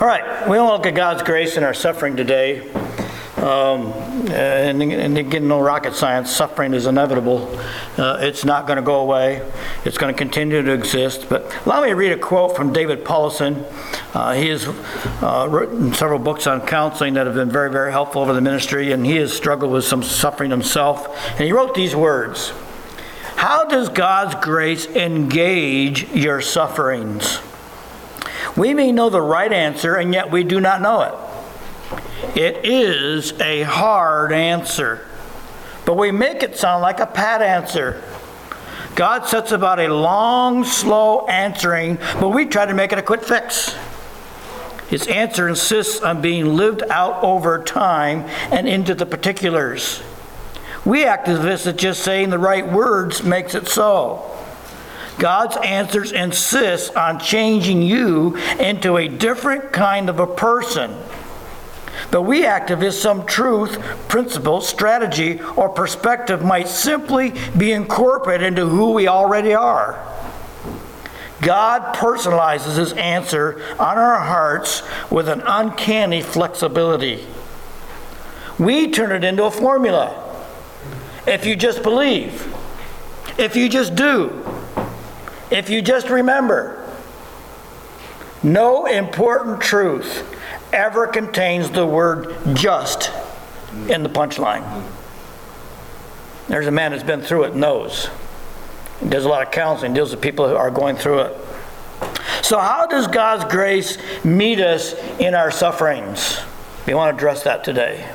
All right, we all look at God's grace in our suffering today. Um, and, and again, no rocket science, suffering is inevitable. Uh, it's not going to go away, it's going to continue to exist. But allow me to read a quote from David Powlison. Uh, he has uh, written several books on counseling that have been very, very helpful over the ministry, and he has struggled with some suffering himself. And he wrote these words How does God's grace engage your sufferings? We may know the right answer, and yet we do not know it. It is a hard answer, but we make it sound like a pat answer. God sets about a long, slow answering, but we try to make it a quick fix. His answer insists on being lived out over time and into the particulars. We activists that just saying the right words makes it so. God's answers insist on changing you into a different kind of a person but we activists, some truth, principle, strategy, or perspective might simply be incorporated into who we already are. God personalizes his answer on our hearts with an uncanny flexibility. We turn it into a formula. If you just believe, if you just do, if you just remember, no important truth ever contains the word just in the punchline. There's a man that's been through it knows. He does a lot of counseling, deals with people who are going through it. So, how does God's grace meet us in our sufferings? We want to address that today.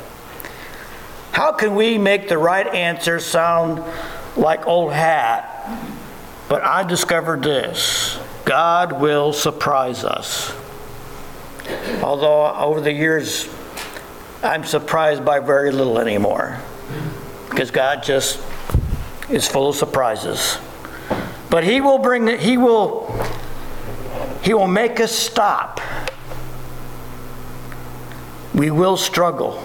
How can we make the right answer sound like old hat? But I discovered this God will surprise us. Although over the years, I'm surprised by very little anymore because God just is full of surprises. But He will bring He will He will make us stop. We will struggle.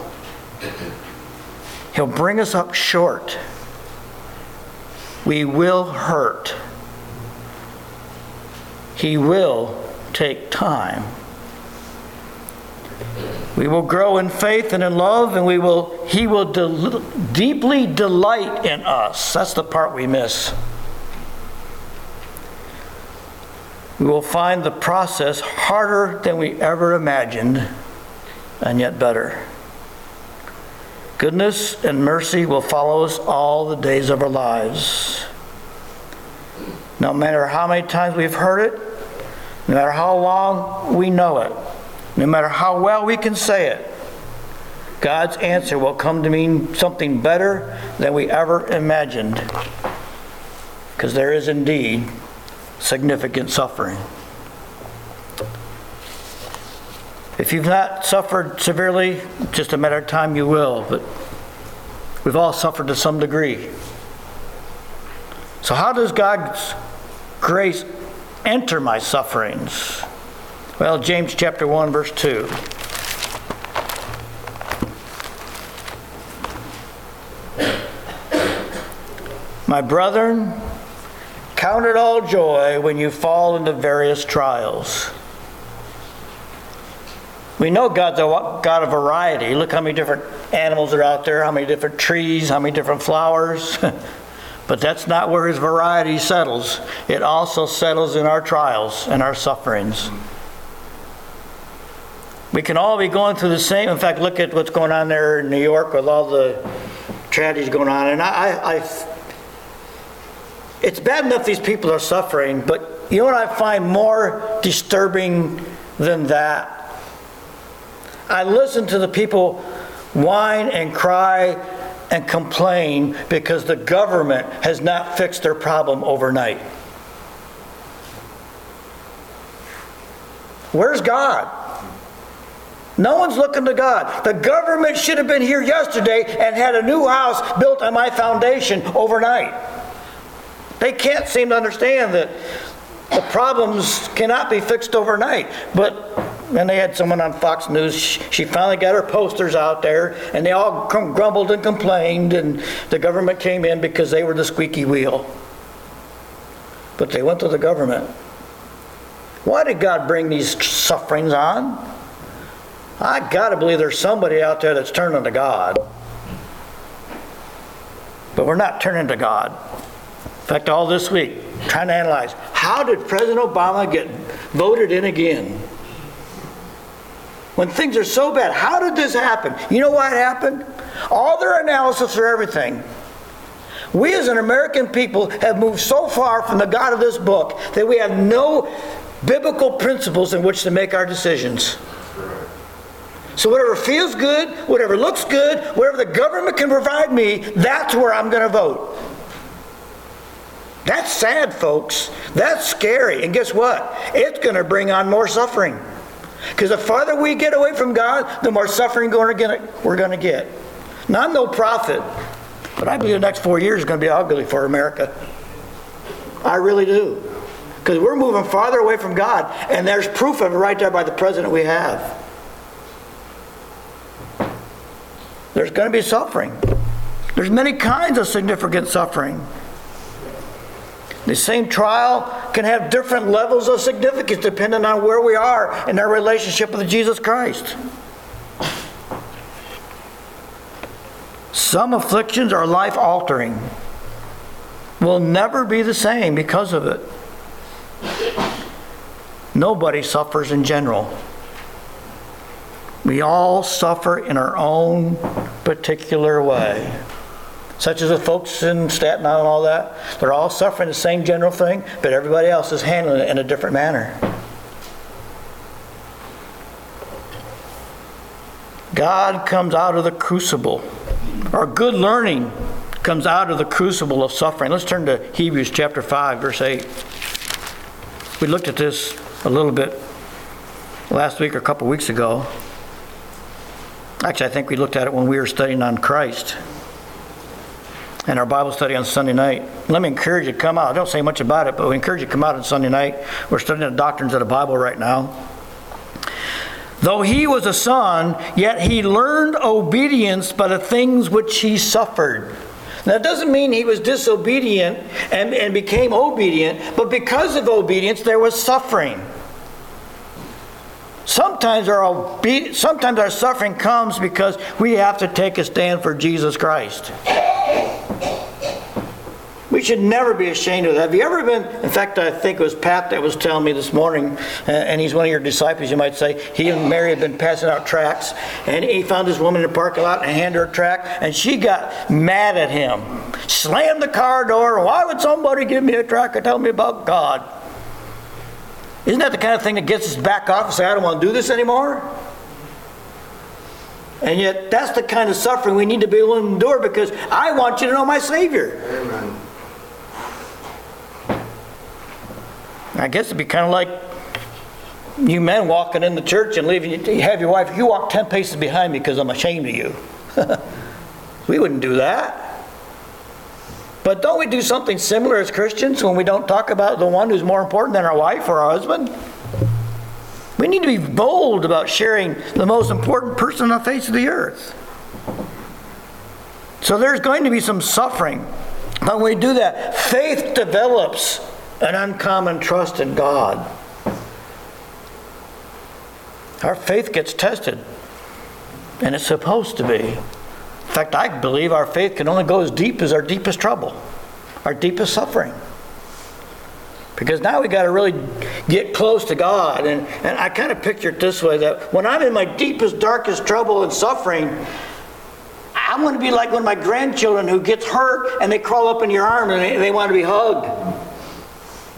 He'll bring us up short. We will hurt. He will take time. We will grow in faith and in love, and we will, He will deeply delight in us. That's the part we miss. We will find the process harder than we ever imagined, and yet better. Goodness and mercy will follow us all the days of our lives. No matter how many times we've heard it, no matter how long we know it, no matter how well we can say it, God's answer will come to mean something better than we ever imagined. Because there is indeed significant suffering. If you've not suffered severely, just a matter of time you will, but we've all suffered to some degree. So, how does God's grace enter my sufferings? Well, James chapter 1, verse 2. My brethren, count it all joy when you fall into various trials. We know God's a God of variety. Look how many different animals are out there, how many different trees, how many different flowers. but that's not where His variety settles. It also settles in our trials and our sufferings. We can all be going through the same. In fact, look at what's going on there in New York with all the tragedies going on. And I, I, I it's bad enough these people are suffering, but you know what I find more disturbing than that? I listen to the people whine and cry and complain because the government has not fixed their problem overnight. Where's God? No one's looking to God. The government should have been here yesterday and had a new house built on my foundation overnight. They can't seem to understand that the problems cannot be fixed overnight. But and they had someone on Fox News. She finally got her posters out there, and they all grumbled and complained, and the government came in because they were the squeaky wheel. But they went to the government. Why did God bring these sufferings on? I got to believe there's somebody out there that's turning to God. But we're not turning to God. In fact, all this week, trying to analyze how did President Obama get voted in again? When things are so bad, how did this happen? You know why it happened? All their analysis for everything. We as an American people have moved so far from the God of this book that we have no biblical principles in which to make our decisions. So, whatever feels good, whatever looks good, whatever the government can provide me, that's where I'm going to vote. That's sad, folks. That's scary. And guess what? It's going to bring on more suffering. Because the farther we get away from God, the more suffering we're going to get. Now, I'm no prophet, but I believe the next four years is going to be ugly for America. I really do. Because we're moving farther away from God, and there's proof of it right there by the president we have. There's going to be suffering. There's many kinds of significant suffering. The same trial can have different levels of significance depending on where we are in our relationship with Jesus Christ. Some afflictions are life altering, will never be the same because of it. Nobody suffers in general. We all suffer in our own particular way such as the folks in Staten Island and all that. They're all suffering the same general thing, but everybody else is handling it in a different manner. God comes out of the crucible. Our good learning comes out of the crucible of suffering. Let's turn to Hebrews chapter 5, verse 8. We looked at this a little bit last week or a couple weeks ago. Actually, I think we looked at it when we were studying on Christ in our Bible study on Sunday night. Let me encourage you to come out. I don't say much about it, but we encourage you to come out on Sunday night. We're studying the doctrines of the Bible right now. Though he was a son, yet he learned obedience by the things which he suffered. Now, that doesn't mean he was disobedient and, and became obedient, but because of obedience, there was suffering. Sometimes our, obe- sometimes our suffering comes because we have to take a stand for Jesus Christ. We should never be ashamed of that. Have you ever been, in fact, I think it was Pat that was telling me this morning, uh, and he's one of your disciples, you might say. He and Mary had been passing out tracts, and he found this woman in the parking lot and handed her a tract, and she got mad at him. Slammed the car door. Why would somebody give me a tract and tell me about God? Isn't that the kind of thing that gets us back off and say, I don't want to do this anymore? And yet, that's the kind of suffering we need to be able to endure because I want you to know my Savior. Amen. I guess it'd be kind of like you men walking in the church and leaving. You have your wife. You walk ten paces behind me because I'm ashamed of you. we wouldn't do that. But don't we do something similar as Christians when we don't talk about the one who's more important than our wife or our husband? We need to be bold about sharing the most important person on the face of the earth. So there's going to be some suffering. But when we do that, faith develops an uncommon trust in God. Our faith gets tested, and it's supposed to be. In fact, I believe our faith can only go as deep as our deepest trouble, our deepest suffering. Because now we got to really get close to God. And, and I kind of picture it this way that when I'm in my deepest, darkest trouble and suffering, I want to be like one of my grandchildren who gets hurt and they crawl up in your arm and they, they want to be hugged.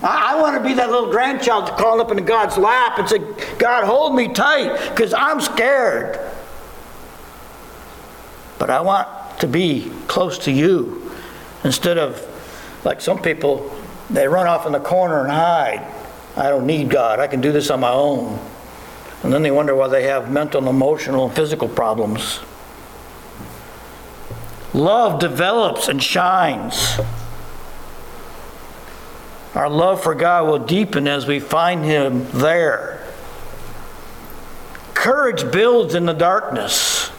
I, I want to be that little grandchild crawling up into God's lap and say, God, hold me tight because I'm scared. But I want to be close to you instead of like some people, they run off in the corner and hide. I don't need God. I can do this on my own. And then they wonder why they have mental, emotional, and physical problems. Love develops and shines. Our love for God will deepen as we find Him there. Courage builds in the darkness.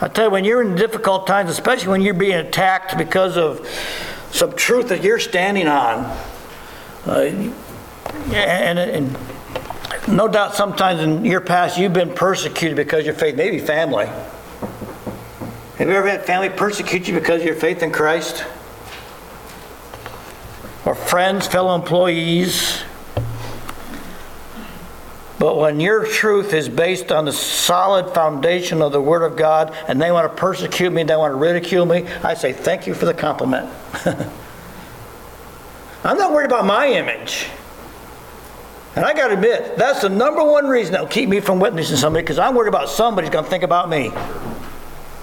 I tell you, when you're in difficult times, especially when you're being attacked because of some truth that you're standing on, uh, and, and No doubt sometimes in your past you've been persecuted because of your faith, maybe family. Have you ever had family persecute you because of your faith in Christ? Or friends, fellow employees? But when your truth is based on the solid foundation of the Word of God and they want to persecute me, they want to ridicule me, I say, thank you for the compliment. I'm not worried about my image. And I got to admit, that's the number one reason that'll keep me from witnessing somebody because I'm worried about somebody's going to think about me.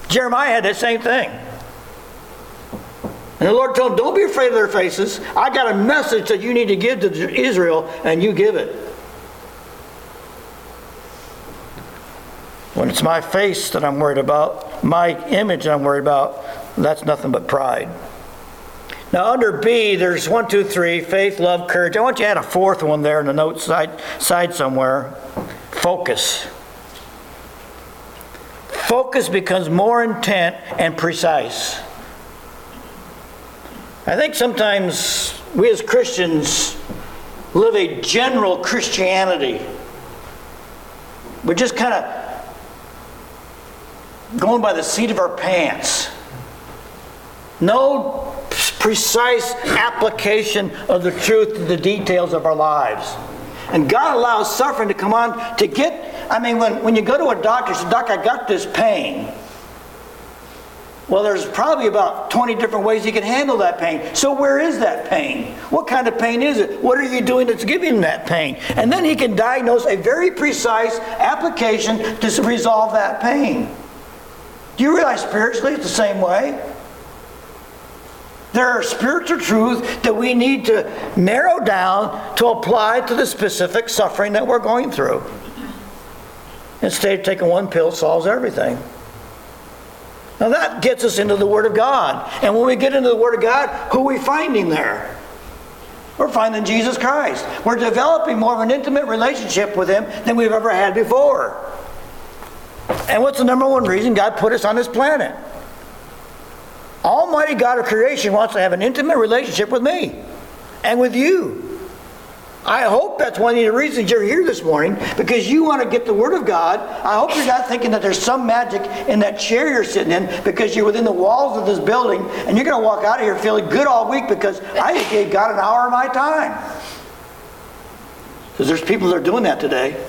Jeremiah had that same thing. And the Lord told him, Don't be afraid of their faces. I got a message that you need to give to Israel, and you give it. When it's my face that I'm worried about, my image I'm worried about, that's nothing but pride. Now, under B, there's one, two, three faith, love, courage. I want you to add a fourth one there in the note side, side somewhere focus. Focus becomes more intent and precise. I think sometimes we as Christians live a general Christianity. We're just kind of going by the seat of our pants. No precise application of the truth to the details of our lives. And God allows suffering to come on to get, I mean, when, when you go to a doctor, say, Doc, I got this pain. Well, there's probably about 20 different ways he can handle that pain. So, where is that pain? What kind of pain is it? What are you doing that's giving that pain? And then he can diagnose a very precise application to resolve that pain. Do you realize spiritually it's the same way? There are spiritual truths that we need to narrow down to apply to the specific suffering that we're going through. Instead of taking one pill solves everything. Now that gets us into the Word of God. And when we get into the Word of God, who are we finding there? We're finding Jesus Christ. We're developing more of an intimate relationship with Him than we've ever had before. And what's the number one reason God put us on this planet? Almighty God of creation wants to have an intimate relationship with me and with you. I hope that's one of the reasons you're here this morning because you want to get the Word of God. I hope you're not thinking that there's some magic in that chair you're sitting in because you're within the walls of this building and you're going to walk out of here feeling good all week because I just gave God an hour of my time. Because there's people that are doing that today.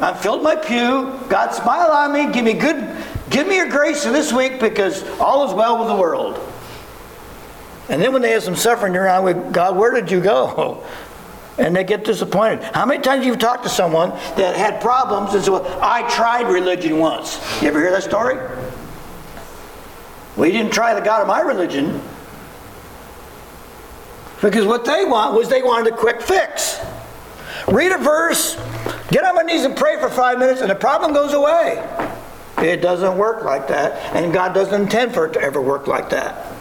I've filled my pew. God smile on me. Give me good, give me your grace for this week because all is well with the world. And then when they have some suffering around with God, where did you go? And they get disappointed. How many times you've talked to someone that had problems and said, well, I tried religion once. You ever hear that story? Well, you didn't try the God of my religion. Because what they want was they wanted a quick fix. Read a verse, get on my knees and pray for five minutes, and the problem goes away. It doesn't work like that, and God doesn't intend for it to ever work like that.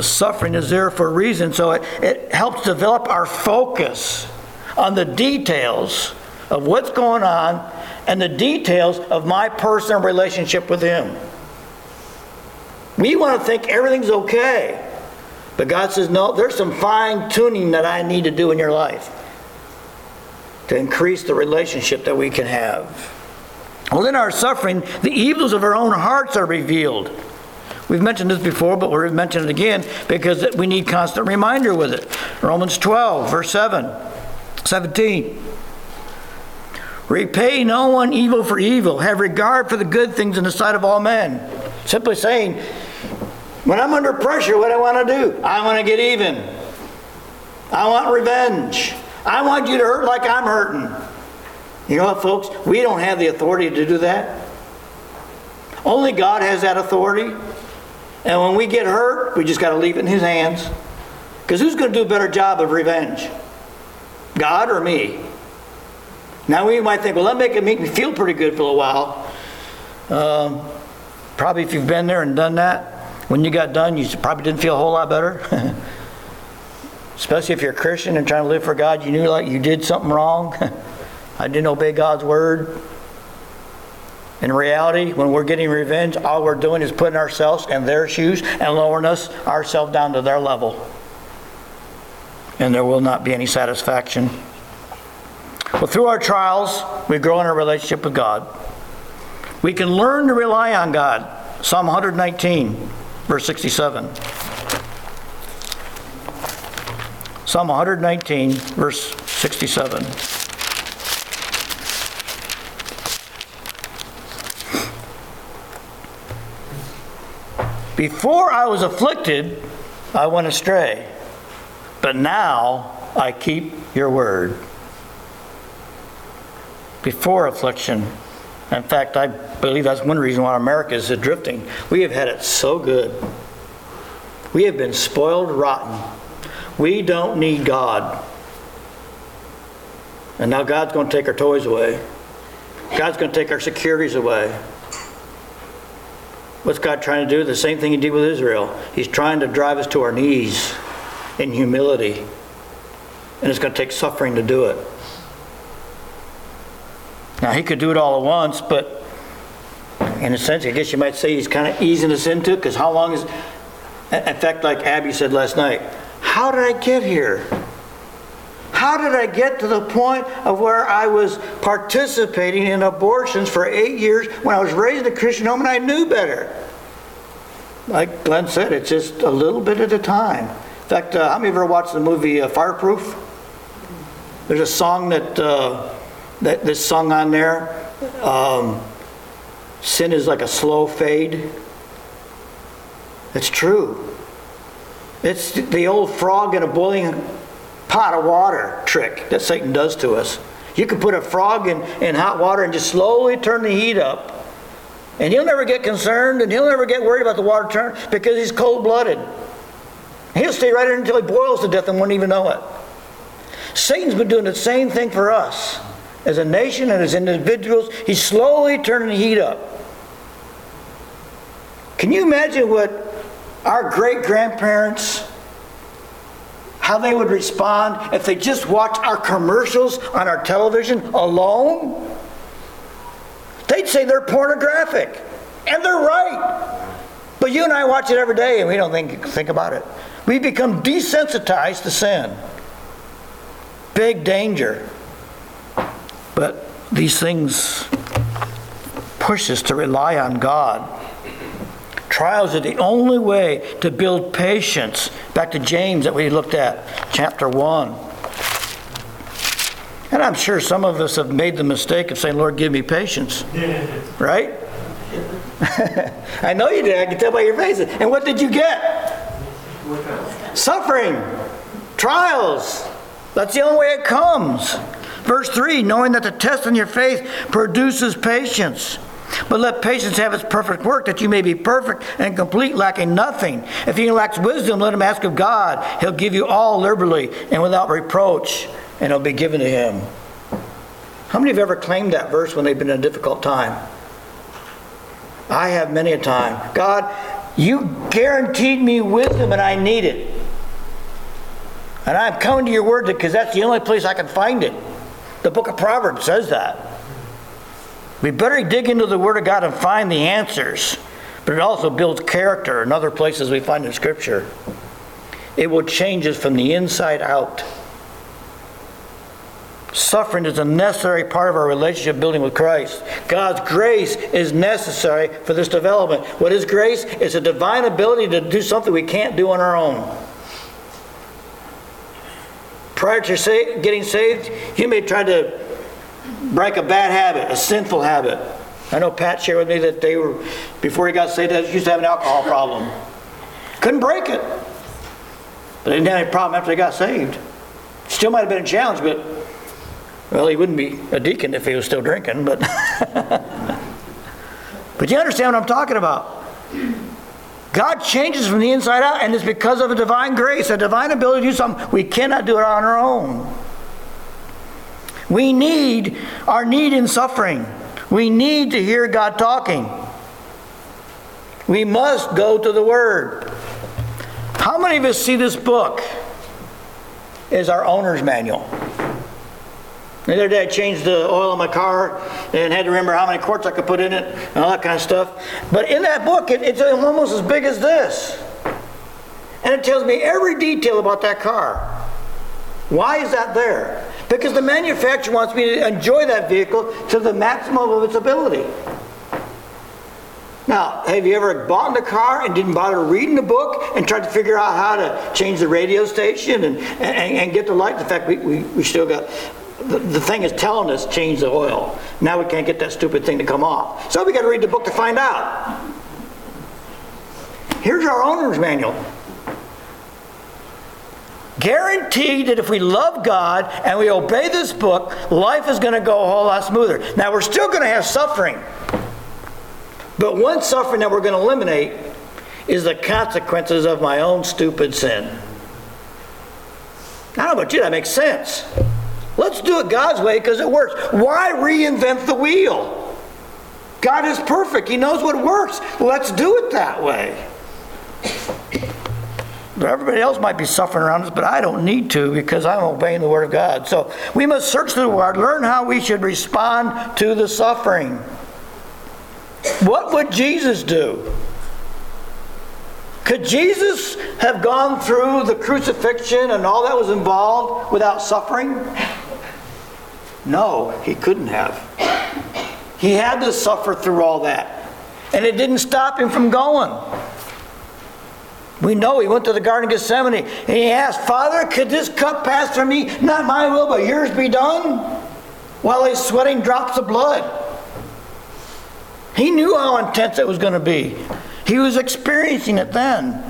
The suffering is there for a reason, so it, it helps develop our focus on the details of what's going on and the details of my personal relationship with Him. We want to think everything's okay. But God says, no, there's some fine tuning that I need to do in your life to increase the relationship that we can have. Well, in our suffering, the evils of our own hearts are revealed. We've mentioned this before, but we'll mention it again because we need constant reminder with it. Romans 12, verse 7, 17. Repay no one evil for evil. Have regard for the good things in the sight of all men. Simply saying, when I'm under pressure, what I want to do? I want to get even. I want revenge. I want you to hurt like I'm hurting. You know what, folks? We don't have the authority to do that. Only God has that authority. And when we get hurt, we just got to leave it in His hands. Because who's going to do a better job of revenge? God or me? Now we might think, well, that make it make me feel pretty good for a while. Um, probably if you've been there and done that, when you got done, you probably didn't feel a whole lot better. Especially if you're a Christian and trying to live for God, you knew like you did something wrong. I didn't obey God's word. In reality, when we're getting revenge, all we're doing is putting ourselves in their shoes and lowering us ourselves down to their level. and there will not be any satisfaction. Well, through our trials, we grow in our relationship with God. We can learn to rely on God. Psalm 119, verse 67. Psalm 119, verse 67. Before I was afflicted, I went astray, but now I keep your word. Before affliction, in fact, I believe that's one reason why America is drifting. We have had it so good. We have been spoiled rotten. We don't need God. And now God's going to take our toys away. God's going to take our securities away. What's God trying to do? The same thing He did with Israel. He's trying to drive us to our knees in humility. And it's going to take suffering to do it. Now, He could do it all at once, but in a sense, I guess you might say He's kind of easing us into it because how long is. In fact, like Abby said last night, how did I get here? How did I get to the point of where I was participating in abortions for eight years when I was raised in a Christian home and I knew better? Like Glenn said, it's just a little bit at a time. In fact, uh, how many of you ever watched the movie uh, Fireproof? There's a song that, uh, that that's sung on there. Um, Sin is like a slow fade. It's true. It's the old frog in a boiling pot of water trick that Satan does to us. You can put a frog in, in hot water and just slowly turn the heat up. And he'll never get concerned and he'll never get worried about the water turn because he's cold blooded. He'll stay right in until he boils to death and won't even know it. Satan's been doing the same thing for us. As a nation and as individuals, he's slowly turning the heat up. Can you imagine what our great grandparents how they would respond if they just watched our commercials on our television alone? They'd say they're pornographic. And they're right. But you and I watch it every day and we don't think, think about it. We become desensitized to sin. Big danger. But these things push us to rely on God Trials are the only way to build patience. Back to James that we looked at, chapter 1. And I'm sure some of us have made the mistake of saying, Lord, give me patience. right? I know you did. I can tell by your faces. And what did you get? Suffering, trials. That's the only way it comes. Verse 3 knowing that the test in your faith produces patience. But let patience have its perfect work, that you may be perfect and complete, lacking nothing. If he lacks wisdom, let him ask of God. He'll give you all liberally and without reproach, and it'll be given to him. How many have ever claimed that verse when they've been in a difficult time? I have many a time. God, you guaranteed me wisdom and I need it. And I'm coming to your word because that's the only place I can find it. The book of Proverbs says that. We better dig into the Word of God and find the answers. But it also builds character in other places we find in Scripture. It will change us from the inside out. Suffering is a necessary part of our relationship building with Christ. God's grace is necessary for this development. What is grace? It's a divine ability to do something we can't do on our own. Prior to getting saved, you may try to break a bad habit, a sinful habit. I know Pat shared with me that they were, before he got saved, he used to have an alcohol problem. Couldn't break it. But they didn't have any problem after they got saved. Still might have been a challenge, but, well, he wouldn't be a deacon if he was still drinking, but. but you understand what I'm talking about. God changes from the inside out, and it's because of a divine grace, a divine ability to do something. We cannot do it on our own. We need our need in suffering. We need to hear God talking. We must go to the Word. How many of us see this book as our owner's manual? The other day I changed the oil in my car and had to remember how many quarts I could put in it and all that kind of stuff. But in that book, it, it's almost as big as this. And it tells me every detail about that car. Why is that there? Because the manufacturer wants me to enjoy that vehicle to the maximum of its ability. Now, have you ever bought a car and didn't bother reading the book and tried to figure out how to change the radio station and, and, and get the light? In fact, we, we, we still got, the, the thing is telling us change the oil. Now we can't get that stupid thing to come off. So we got to read the book to find out. Here's our owner's manual. Guaranteed that if we love God and we obey this book, life is going to go a whole lot smoother. Now, we're still going to have suffering. But one suffering that we're going to eliminate is the consequences of my own stupid sin. I don't know about you, that makes sense. Let's do it God's way because it works. Why reinvent the wheel? God is perfect, He knows what works. Let's do it that way. Everybody else might be suffering around us, but I don't need to because I'm obeying the Word of God. So we must search the Word, learn how we should respond to the suffering. What would Jesus do? Could Jesus have gone through the crucifixion and all that was involved without suffering? No, he couldn't have. He had to suffer through all that. And it didn't stop him from going. We know he went to the Garden of Gethsemane and he asked, Father, could this cup pass from me? Not my will, but yours be done? While he's sweating drops of blood. He knew how intense it was going to be. He was experiencing it then.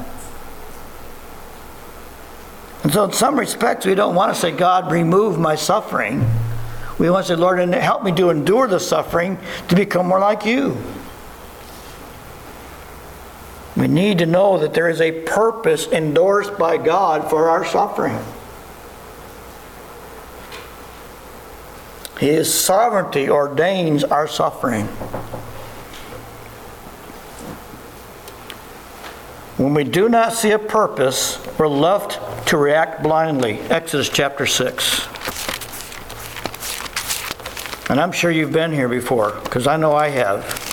And so, in some respects, we don't want to say, God, remove my suffering. We want to say, Lord, help me to endure the suffering to become more like you. We need to know that there is a purpose endorsed by God for our suffering. His sovereignty ordains our suffering. When we do not see a purpose, we're left to react blindly. Exodus chapter 6. And I'm sure you've been here before, because I know I have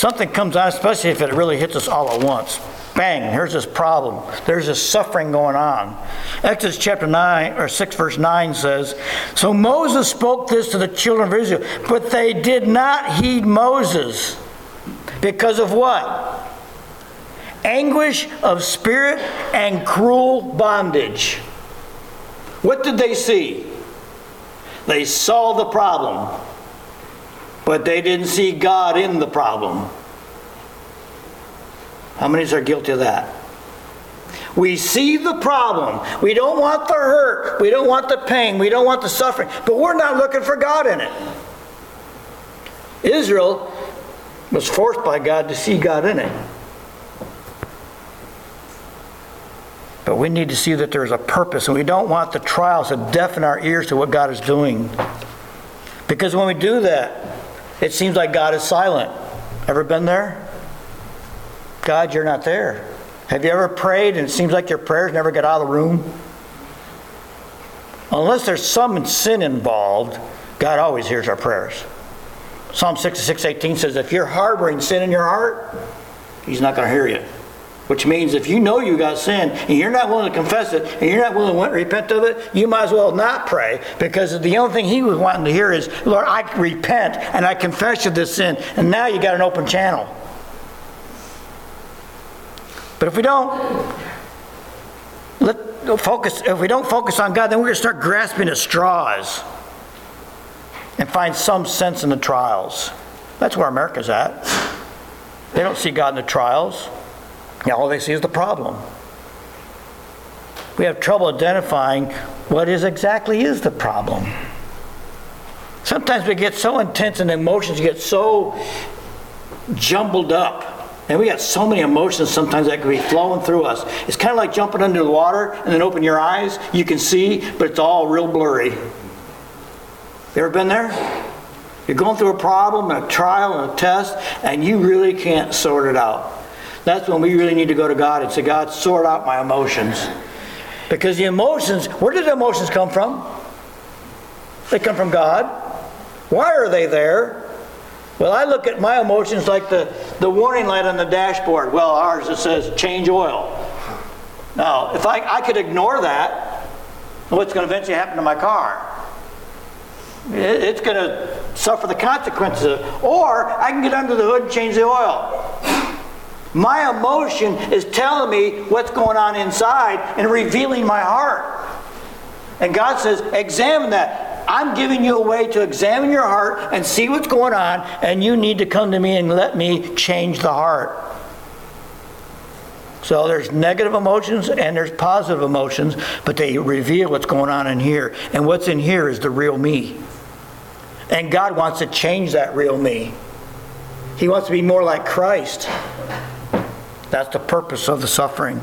something comes on, especially if it really hits us all at once. Bang, here's this problem. There's this suffering going on. Exodus chapter 9 or 6 verse 9 says, So Moses spoke this to the children of Israel, but they did not heed Moses. Because of what? Anguish of spirit and cruel bondage. What did they see? They saw the problem but they didn't see God in the problem. How many are guilty of that? We see the problem. We don't want the hurt. We don't want the pain. We don't want the suffering. But we're not looking for God in it. Israel was forced by God to see God in it. But we need to see that there's a purpose, and we don't want the trials to deafen our ears to what God is doing. Because when we do that, it seems like God is silent. Ever been there? God, you're not there. Have you ever prayed and it seems like your prayers never get out of the room? Unless there's some sin involved, God always hears our prayers. Psalm 66 18 says, If you're harboring sin in your heart, He's not going to hear you. Which means if you know you got sin and you're not willing to confess it and you're not willing to repent of it, you might as well not pray because the only thing he was wanting to hear is, Lord, I repent and I confess of this sin. And now you got an open channel. But if we don't let focus, if we don't focus on God, then we're going to start grasping at straws and find some sense in the trials. That's where America's at. They don't see God in the trials. Now, all they see is the problem. We have trouble identifying what is exactly is the problem. Sometimes we get so intense and emotions get so jumbled up. And we got so many emotions sometimes that can be flowing through us. It's kind of like jumping under the water and then open your eyes. You can see, but it's all real blurry. You ever been there? You're going through a problem, and a trial, and a test, and you really can't sort it out. That's when we really need to go to God and say, God, sort out my emotions. Because the emotions, where did the emotions come from? They come from God. Why are they there? Well, I look at my emotions like the, the warning light on the dashboard. Well, ours it says change oil. Now, if I, I could ignore that, what's going to eventually happen to my car. It's going to suffer the consequences Or I can get under the hood and change the oil. My emotion is telling me what's going on inside and revealing my heart. And God says, examine that. I'm giving you a way to examine your heart and see what's going on, and you need to come to me and let me change the heart. So there's negative emotions and there's positive emotions, but they reveal what's going on in here. And what's in here is the real me. And God wants to change that real me. He wants to be more like Christ. That's the purpose of the suffering.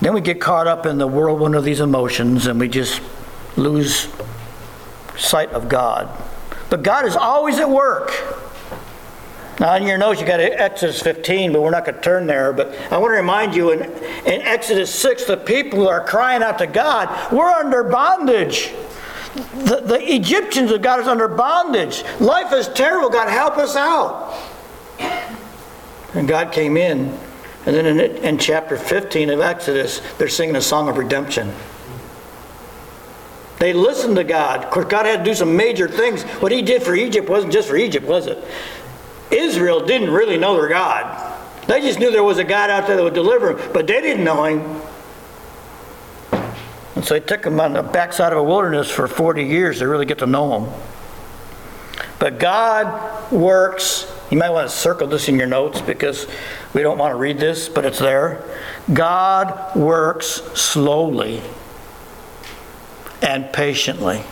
Then we get caught up in the whirlwind of these emotions and we just lose sight of God. But God is always at work. Now, in your notes, you got Exodus 15, but we're not going to turn there. But I want to remind you in, in Exodus 6, the people are crying out to God, We're under bondage. The, the Egyptians have got us under bondage. Life is terrible. God, help us out. And God came in. And then in, in chapter 15 of Exodus, they're singing a song of redemption. They listened to God. Of course, God had to do some major things. What He did for Egypt wasn't just for Egypt, was it? Israel didn't really know their God. They just knew there was a God out there that would deliver them, but they didn't know Him. And so it took them on the backside of a wilderness for 40 years to really get to know Him. But God works. You might want to circle this in your notes because we don't want to read this, but it's there. God works slowly and patiently.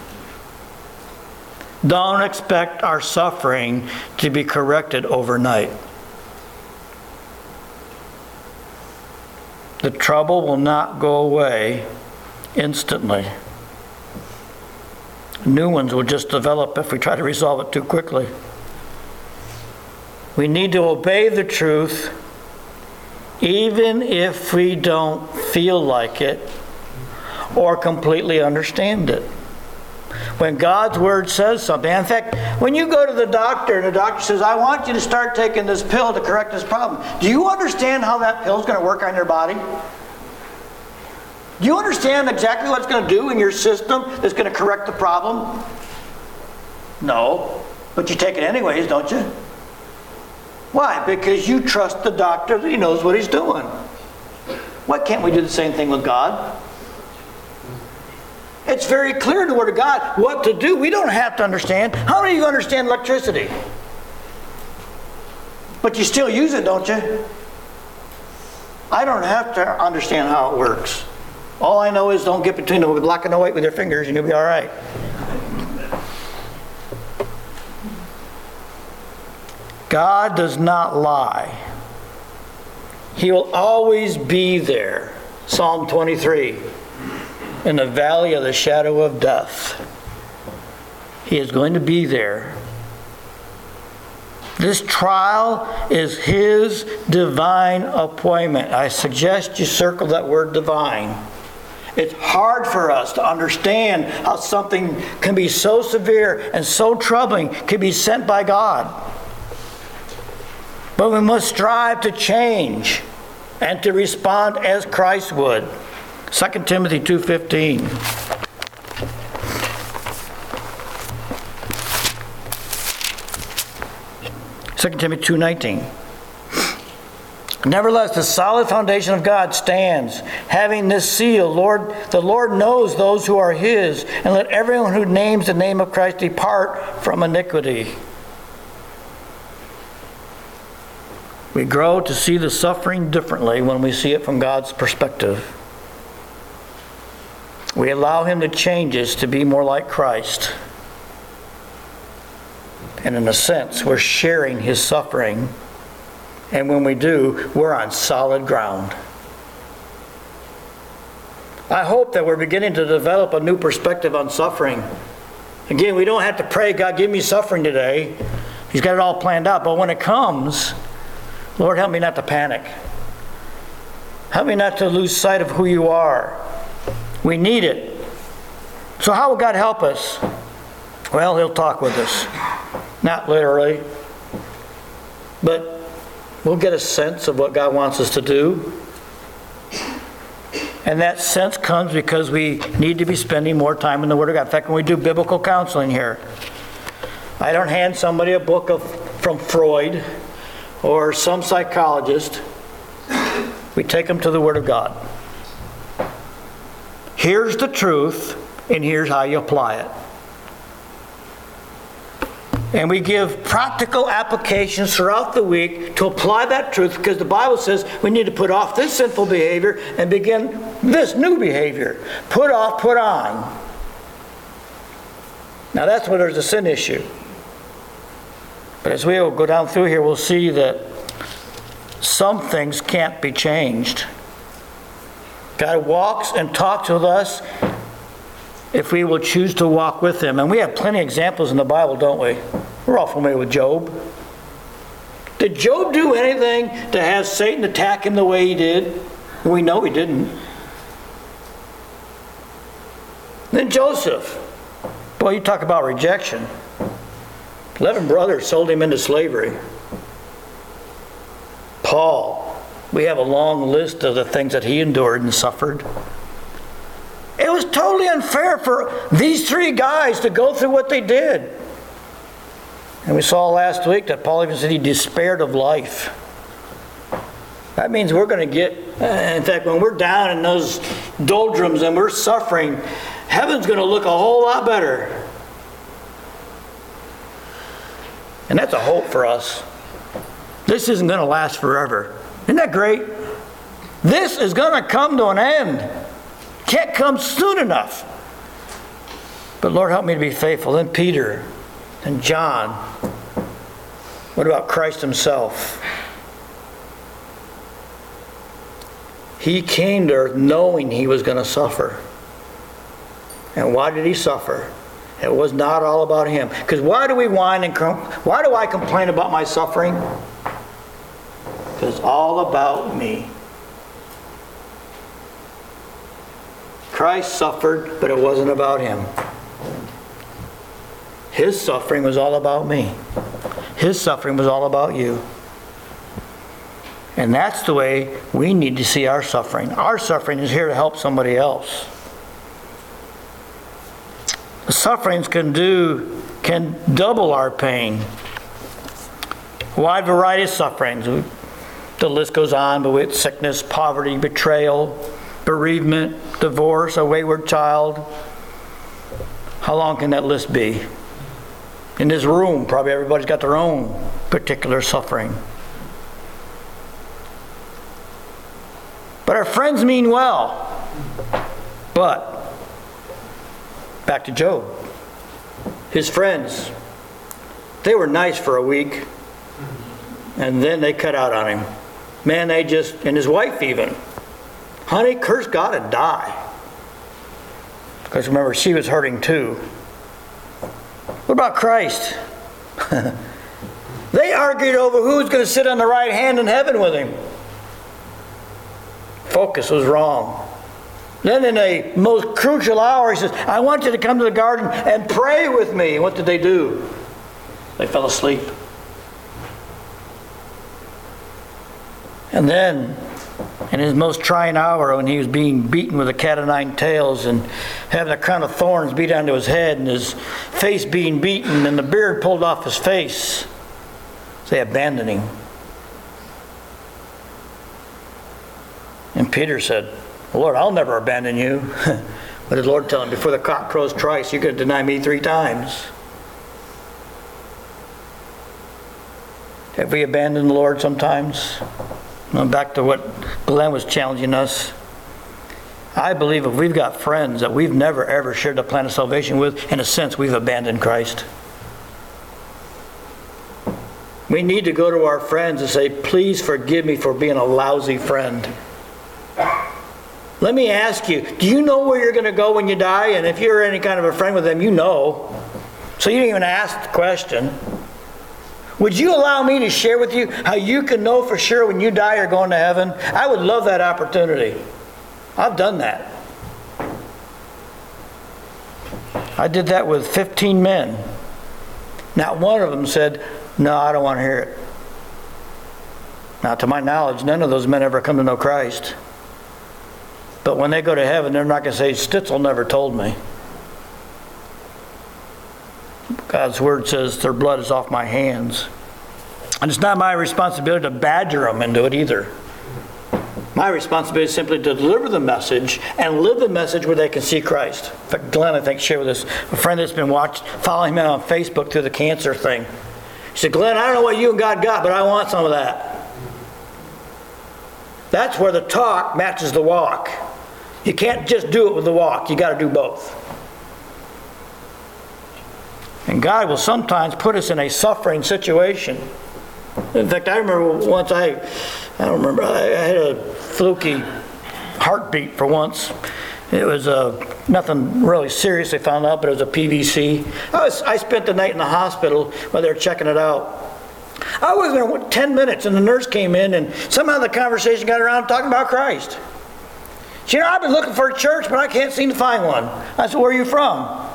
Don't expect our suffering to be corrected overnight. The trouble will not go away instantly. New ones will just develop if we try to resolve it too quickly. We need to obey the truth even if we don't feel like it or completely understand it when God's word says something. In fact, when you go to the doctor and the doctor says, I want you to start taking this pill to correct this problem, do you understand how that pill is going to work on your body? Do you understand exactly what it's going to do in your system that's going to correct the problem? No. But you take it anyways, don't you? Why? Because you trust the doctor that he knows what he's doing. Why can't we do the same thing with God? It's very clear in the Word of God what to do. We don't have to understand. How many of you understand electricity? But you still use it, don't you? I don't have to understand how it works. All I know is don't get between the black and the white with your fingers and you'll be all right. God does not lie. He will always be there. Psalm 23 in the valley of the shadow of death. He is going to be there. This trial is His divine appointment. I suggest you circle that word divine. It's hard for us to understand how something can be so severe and so troubling can be sent by God. But we must strive to change and to respond as Christ would. 2 Timothy 2:15. Second Timothy 2:19. Nevertheless, the solid foundation of God stands, having this seal, Lord, the Lord knows those who are his, and let everyone who names the name of Christ depart from iniquity. We grow to see the suffering differently when we see it from God's perspective. We allow Him to change us to be more like Christ. And in a sense, we're sharing His suffering. And when we do, we're on solid ground. I hope that we're beginning to develop a new perspective on suffering. Again, we don't have to pray, God, give me suffering today. He's got it all planned out. But when it comes, Lord, help me not to panic. Help me not to lose sight of who you are. We need it. So, how will God help us? Well, He'll talk with us. Not literally, but we'll get a sense of what God wants us to do. And that sense comes because we need to be spending more time in the Word of God. In fact, when we do biblical counseling here, I don't hand somebody a book of, from Freud or some psychologist. We take them to the Word of God. Here's the truth, and here's how you apply it. And we give practical applications throughout the week to apply that truth because the Bible says we need to put off this sinful behavior and begin this new behavior. Put off, put on. Now that's where there's a sin issue. But as we go down through here, we'll see that some things can't be changed. God walks and talks with us if we will choose to walk with Him. And we have plenty of examples in the Bible, don't we? We're all familiar with Job. Did Job do anything to have Satan attack him the way he did? We know he didn't. Then Joseph. Boy, you talk about rejection. Eleven brothers sold him into slavery. Paul. We have a long list of the things that he endured and suffered. It was totally unfair for these three guys to go through what they did. And we saw last week that Paul even said he despaired of life. That means we're going to get, in fact, when we're down in those doldrums and we're suffering, heaven's going to look a whole lot better. And that's a hope for us. This isn't going to last forever. Isn't that great? This is going to come to an end. Can't come soon enough. But Lord, help me to be faithful. Then Peter and John. What about Christ Himself? He came to earth knowing He was going to suffer. And why did He suffer? It was not all about Him. Because why do we whine and com- why do I complain about my suffering? Because it's all about me. Christ suffered, but it wasn't about Him. His suffering was all about me. His suffering was all about you. And that's the way we need to see our suffering. Our suffering is here to help somebody else. Sufferings can do can double our pain. Wide variety of sufferings. The list goes on, but with sickness, poverty, betrayal, bereavement, divorce, a wayward child. How long can that list be? In this room, probably everybody's got their own particular suffering. But our friends mean well. But, back to Job. His friends, they were nice for a week, and then they cut out on him. Man, they just, and his wife even. Honey, curse God and die. Because remember, she was hurting too. What about Christ? they argued over who's going to sit on the right hand in heaven with him. Focus was wrong. Then, in a most crucial hour, he says, I want you to come to the garden and pray with me. What did they do? They fell asleep. And then in his most trying hour when he was being beaten with a cat o' nine tails and having a crown of thorns beat onto his head and his face being beaten and the beard pulled off his face. They abandoned him. And Peter said, Lord, I'll never abandon you. what did the Lord tell him? Before the cock crows twice, you're going to deny me three times. Have we abandoned the Lord sometimes? back to what Glenn was challenging us. I believe if we've got friends that we've never ever shared the plan of salvation with, in a sense, we've abandoned Christ. We need to go to our friends and say, please forgive me for being a lousy friend. Let me ask you, do you know where you're going to go when you die? And if you're any kind of a friend with them, you know. So you don't even ask the question. Would you allow me to share with you how you can know for sure when you die you're going to heaven? I would love that opportunity. I've done that. I did that with 15 men. Not one of them said, No, I don't want to hear it. Now, to my knowledge, none of those men ever come to know Christ. But when they go to heaven, they're not going to say, Stitzel never told me. God's word says their blood is off my hands. And it's not my responsibility to badger them into it either. My responsibility is simply to deliver the message and live the message where they can see Christ. Fact, Glenn, I think, shared with us a friend that's been watching, following me on Facebook through the cancer thing. He said, Glenn, I don't know what you and God got, but I want some of that. That's where the talk matches the walk. You can't just do it with the walk, you got to do both. And God will sometimes put us in a suffering situation. In fact, I remember once I, I don't remember, I had a fluky heartbeat for once. It was uh, nothing really serious, they found out, but it was a PVC. I, was, I spent the night in the hospital while they were checking it out. I was there 10 minutes, and the nurse came in, and somehow the conversation got around talking about Christ. She said, I've been looking for a church, but I can't seem to find one. I said, Where are you from?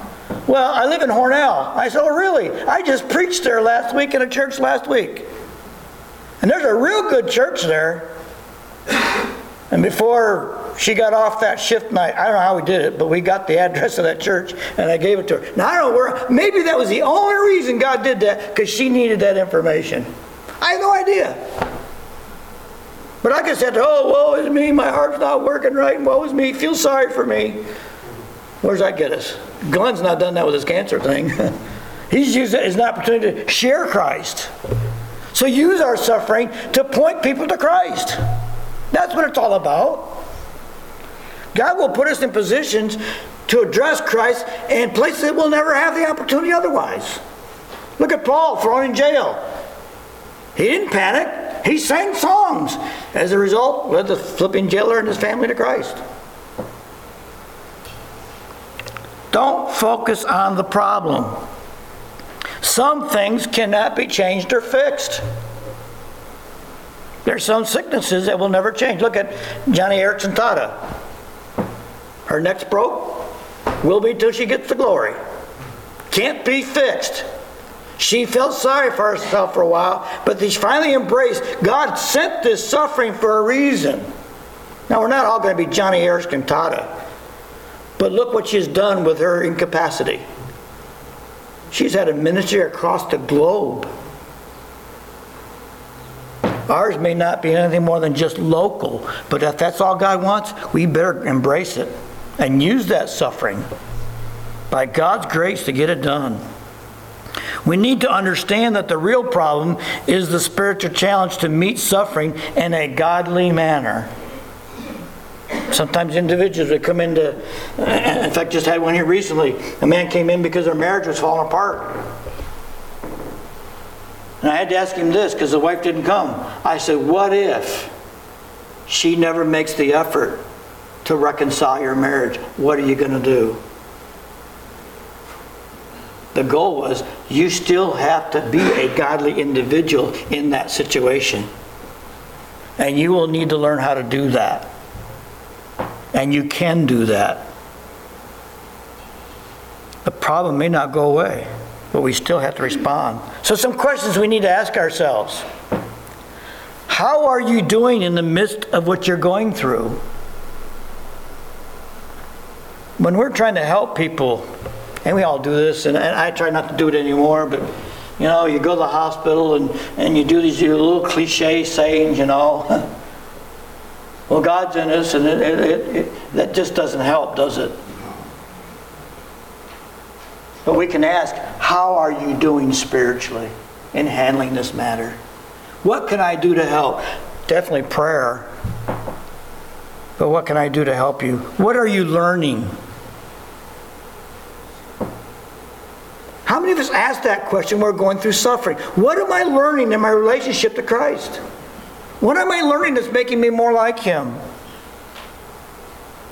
Well, I live in Hornell. I said, Oh, really? I just preached there last week in a church last week. And there's a real good church there. And before she got off that shift night, I don't know how we did it, but we got the address of that church and I gave it to her. Now, I don't know where, maybe that was the only reason God did that because she needed that information. I have no idea. But I just said, oh, woe is me, my heart's not working right, woe is me, feel sorry for me. Where's that get us? Glenn's not done that with his cancer thing. He's used it as an opportunity to share Christ. So use our suffering to point people to Christ. That's what it's all about. God will put us in positions to address Christ in places that we'll never have the opportunity otherwise. Look at Paul thrown in jail. He didn't panic. He sang songs. As a result, led the Philippian jailer and his family to Christ. Don't focus on the problem. Some things cannot be changed or fixed. There's some sicknesses that will never change. Look at Joni Eareckson Tada. Her neck's broke, will be till she gets the glory. Can't be fixed. She felt sorry for herself for a while, but she finally embraced God sent this suffering for a reason. Now, we're not all going to be Joni Eareckson Tada. But look what she's done with her incapacity. She's had a ministry across the globe. Ours may not be anything more than just local, but if that's all God wants, we better embrace it and use that suffering by God's grace to get it done. We need to understand that the real problem is the spiritual challenge to meet suffering in a godly manner. Sometimes individuals would come into, in fact, just had one here recently. A man came in because their marriage was falling apart. And I had to ask him this because the wife didn't come. I said, What if she never makes the effort to reconcile your marriage? What are you going to do? The goal was you still have to be a godly individual in that situation. And you will need to learn how to do that. And you can do that. The problem may not go away, but we still have to respond. So, some questions we need to ask ourselves How are you doing in the midst of what you're going through? When we're trying to help people, and we all do this, and I try not to do it anymore, but you know, you go to the hospital and, and you do these little cliche sayings, you know. Well, God's in us, and it, it, it, that just doesn't help, does it? But we can ask, how are you doing spiritually in handling this matter? What can I do to help? Definitely prayer. But what can I do to help you? What are you learning? How many of us ask that question when we're going through suffering? What am I learning in my relationship to Christ? What am I learning that's making me more like Him?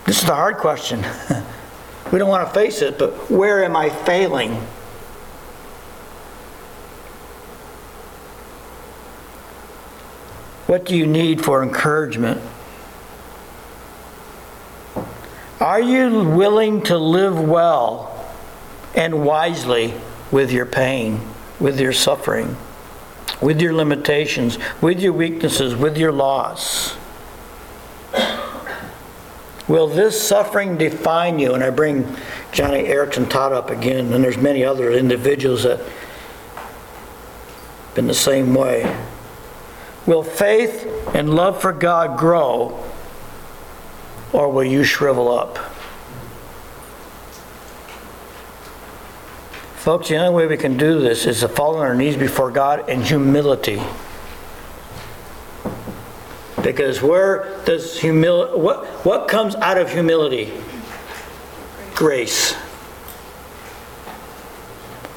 This is the hard question. we don't want to face it, but where am I failing? What do you need for encouragement? Are you willing to live well and wisely with your pain, with your suffering? with your limitations, with your weaknesses, with your loss. Will this suffering define you? And I bring Joni Eareckson Todd up again, and there's many other individuals that been the same way. Will faith and love for God grow, or will you shrivel up? Folks, the only way we can do this is to fall on our knees before God in humility. Because where does humility, what, what comes out of humility? Grace.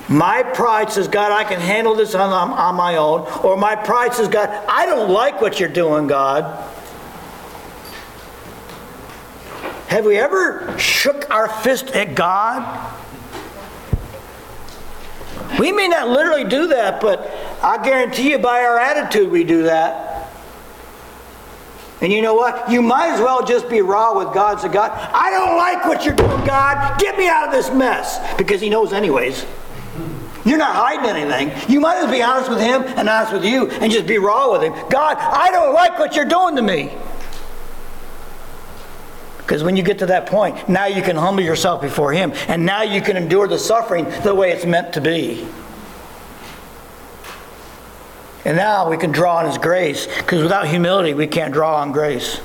My pride says, God, I can handle this on, on my own. Or my pride says, God, I don't like what you're doing, God. Have we ever shook our fist at God? We may not literally do that, but I guarantee you by our attitude we do that. And you know what? You might as well just be raw with God. Say, God, I don't like what you're doing, God. Get me out of this mess. Because He knows, anyways. You're not hiding anything. You might as well be honest with him and honest with you and just be raw with him. God, I don't like what you're doing to me. Because when you get to that point, now you can humble yourself before him and now you can endure the suffering the way it's meant to be. And now we can draw on his grace because without humility, we can't draw on grace.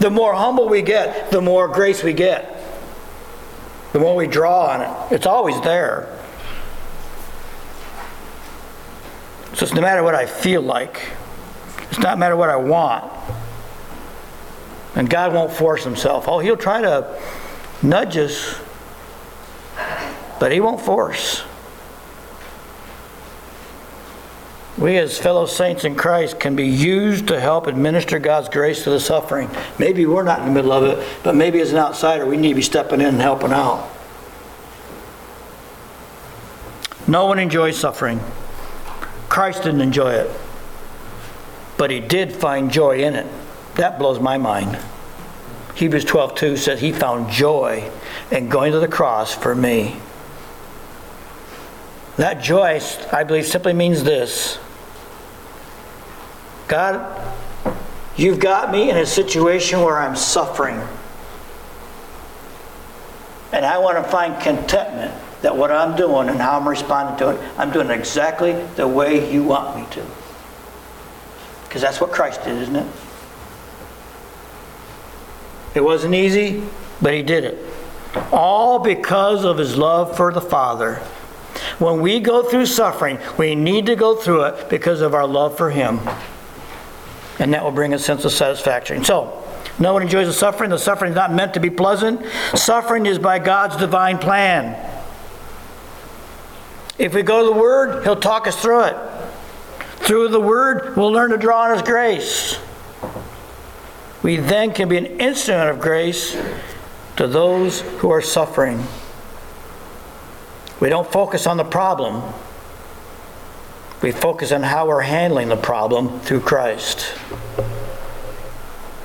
The more humble we get, the more grace we get. The more we draw on it, it's always there. So it's no matter what I feel like. It's not matter what I want. And God won't force himself. Oh, he'll try to nudge us, but he won't force. We, as fellow saints in Christ, can be used to help administer God's grace to the suffering. Maybe we're not in the middle of it, but maybe as an outsider, we need to be stepping in and helping out. No one enjoys suffering. Christ didn't enjoy it, but he did find joy in it. That blows my mind. Hebrews 12:2 says he found joy in going to the cross for me. That joy, I believe, simply means this God, you've got me in a situation where I'm suffering. And I want to find contentment that what I'm doing and how I'm responding to it, I'm doing exactly the way you want me to. Because that's what Christ did, isn't it? It wasn't easy, but he did it. All because of his love for the Father. When we go through suffering, we need to go through it because of our love for him. And that will bring a sense of satisfaction. So, no one enjoys the suffering. The suffering is not meant to be pleasant. Suffering is by God's divine plan. If we go to the Word, He'll talk us through it. Through the Word, we'll learn to draw on His grace. We then can be an instrument of grace to those who are suffering. We don't focus on the problem, we focus on how we're handling the problem through Christ.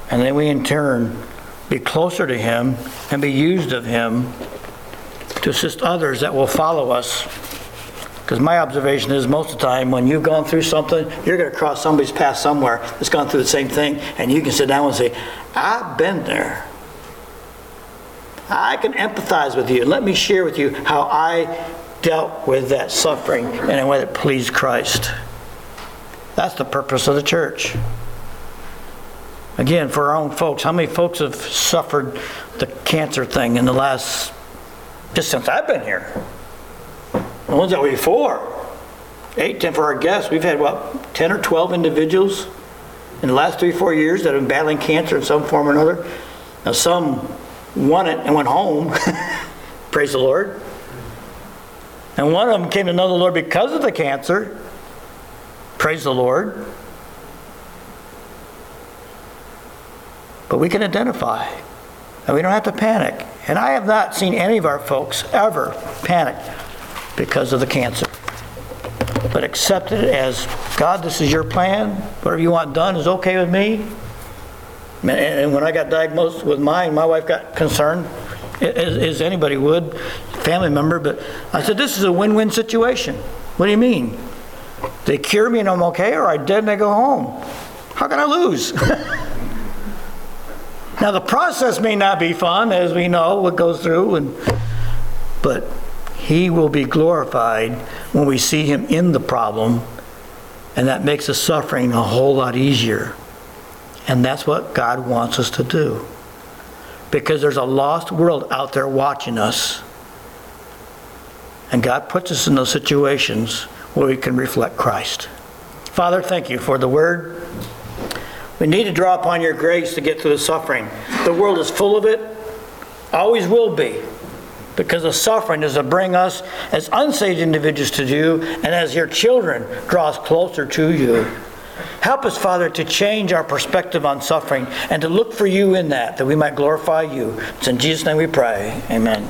And then we, in turn, be closer to Him and be used of Him to assist others that will follow us because my observation is most of the time when you've gone through something, you're going to cross somebody's path somewhere that's gone through the same thing, and you can sit down and say, I've been there. I can empathize with you. Let me share with you how I dealt with that suffering in a way that pleased Christ. That's the purpose of the church. Again, for our own folks, how many folks have suffered the cancer thing in the last, just since I've been here? The ones that were before. Eight, ten for our guests. We've had, what, 10 or 12 individuals in the last three, four years that have been battling cancer in some form or another. Now, some won it and went home. Praise the Lord. And one of them came to know the Lord because of the cancer. Praise the Lord. But we can identify. And we don't have to panic. And I have not seen any of our folks ever panic because of the cancer. But accept it as God, this is your plan. Whatever you want done is okay with me. And when I got diagnosed with mine, my wife got concerned, as, anybody would, family member. But I said, this is a win win situation. What do you mean? They cure me and I'm okay, or I dead and I go home. How can I lose? Now, the process may not be fun, as we know what goes through, and, but He will be glorified when we see Him in the problem, and that makes the suffering a whole lot easier. And that's what God wants us to do. Because there's a lost world out there watching us. And God puts us in those situations where we can reflect Christ. Father, thank you for the word. We need to draw upon your grace to get through the suffering. The world is full of it, always will be, because the suffering is to bring us as unsaved individuals to you and as your children draw us closer to you. Help us, Father, to change our perspective on suffering and to look for you in that, that we might glorify you. It's in Jesus' name we pray. Amen.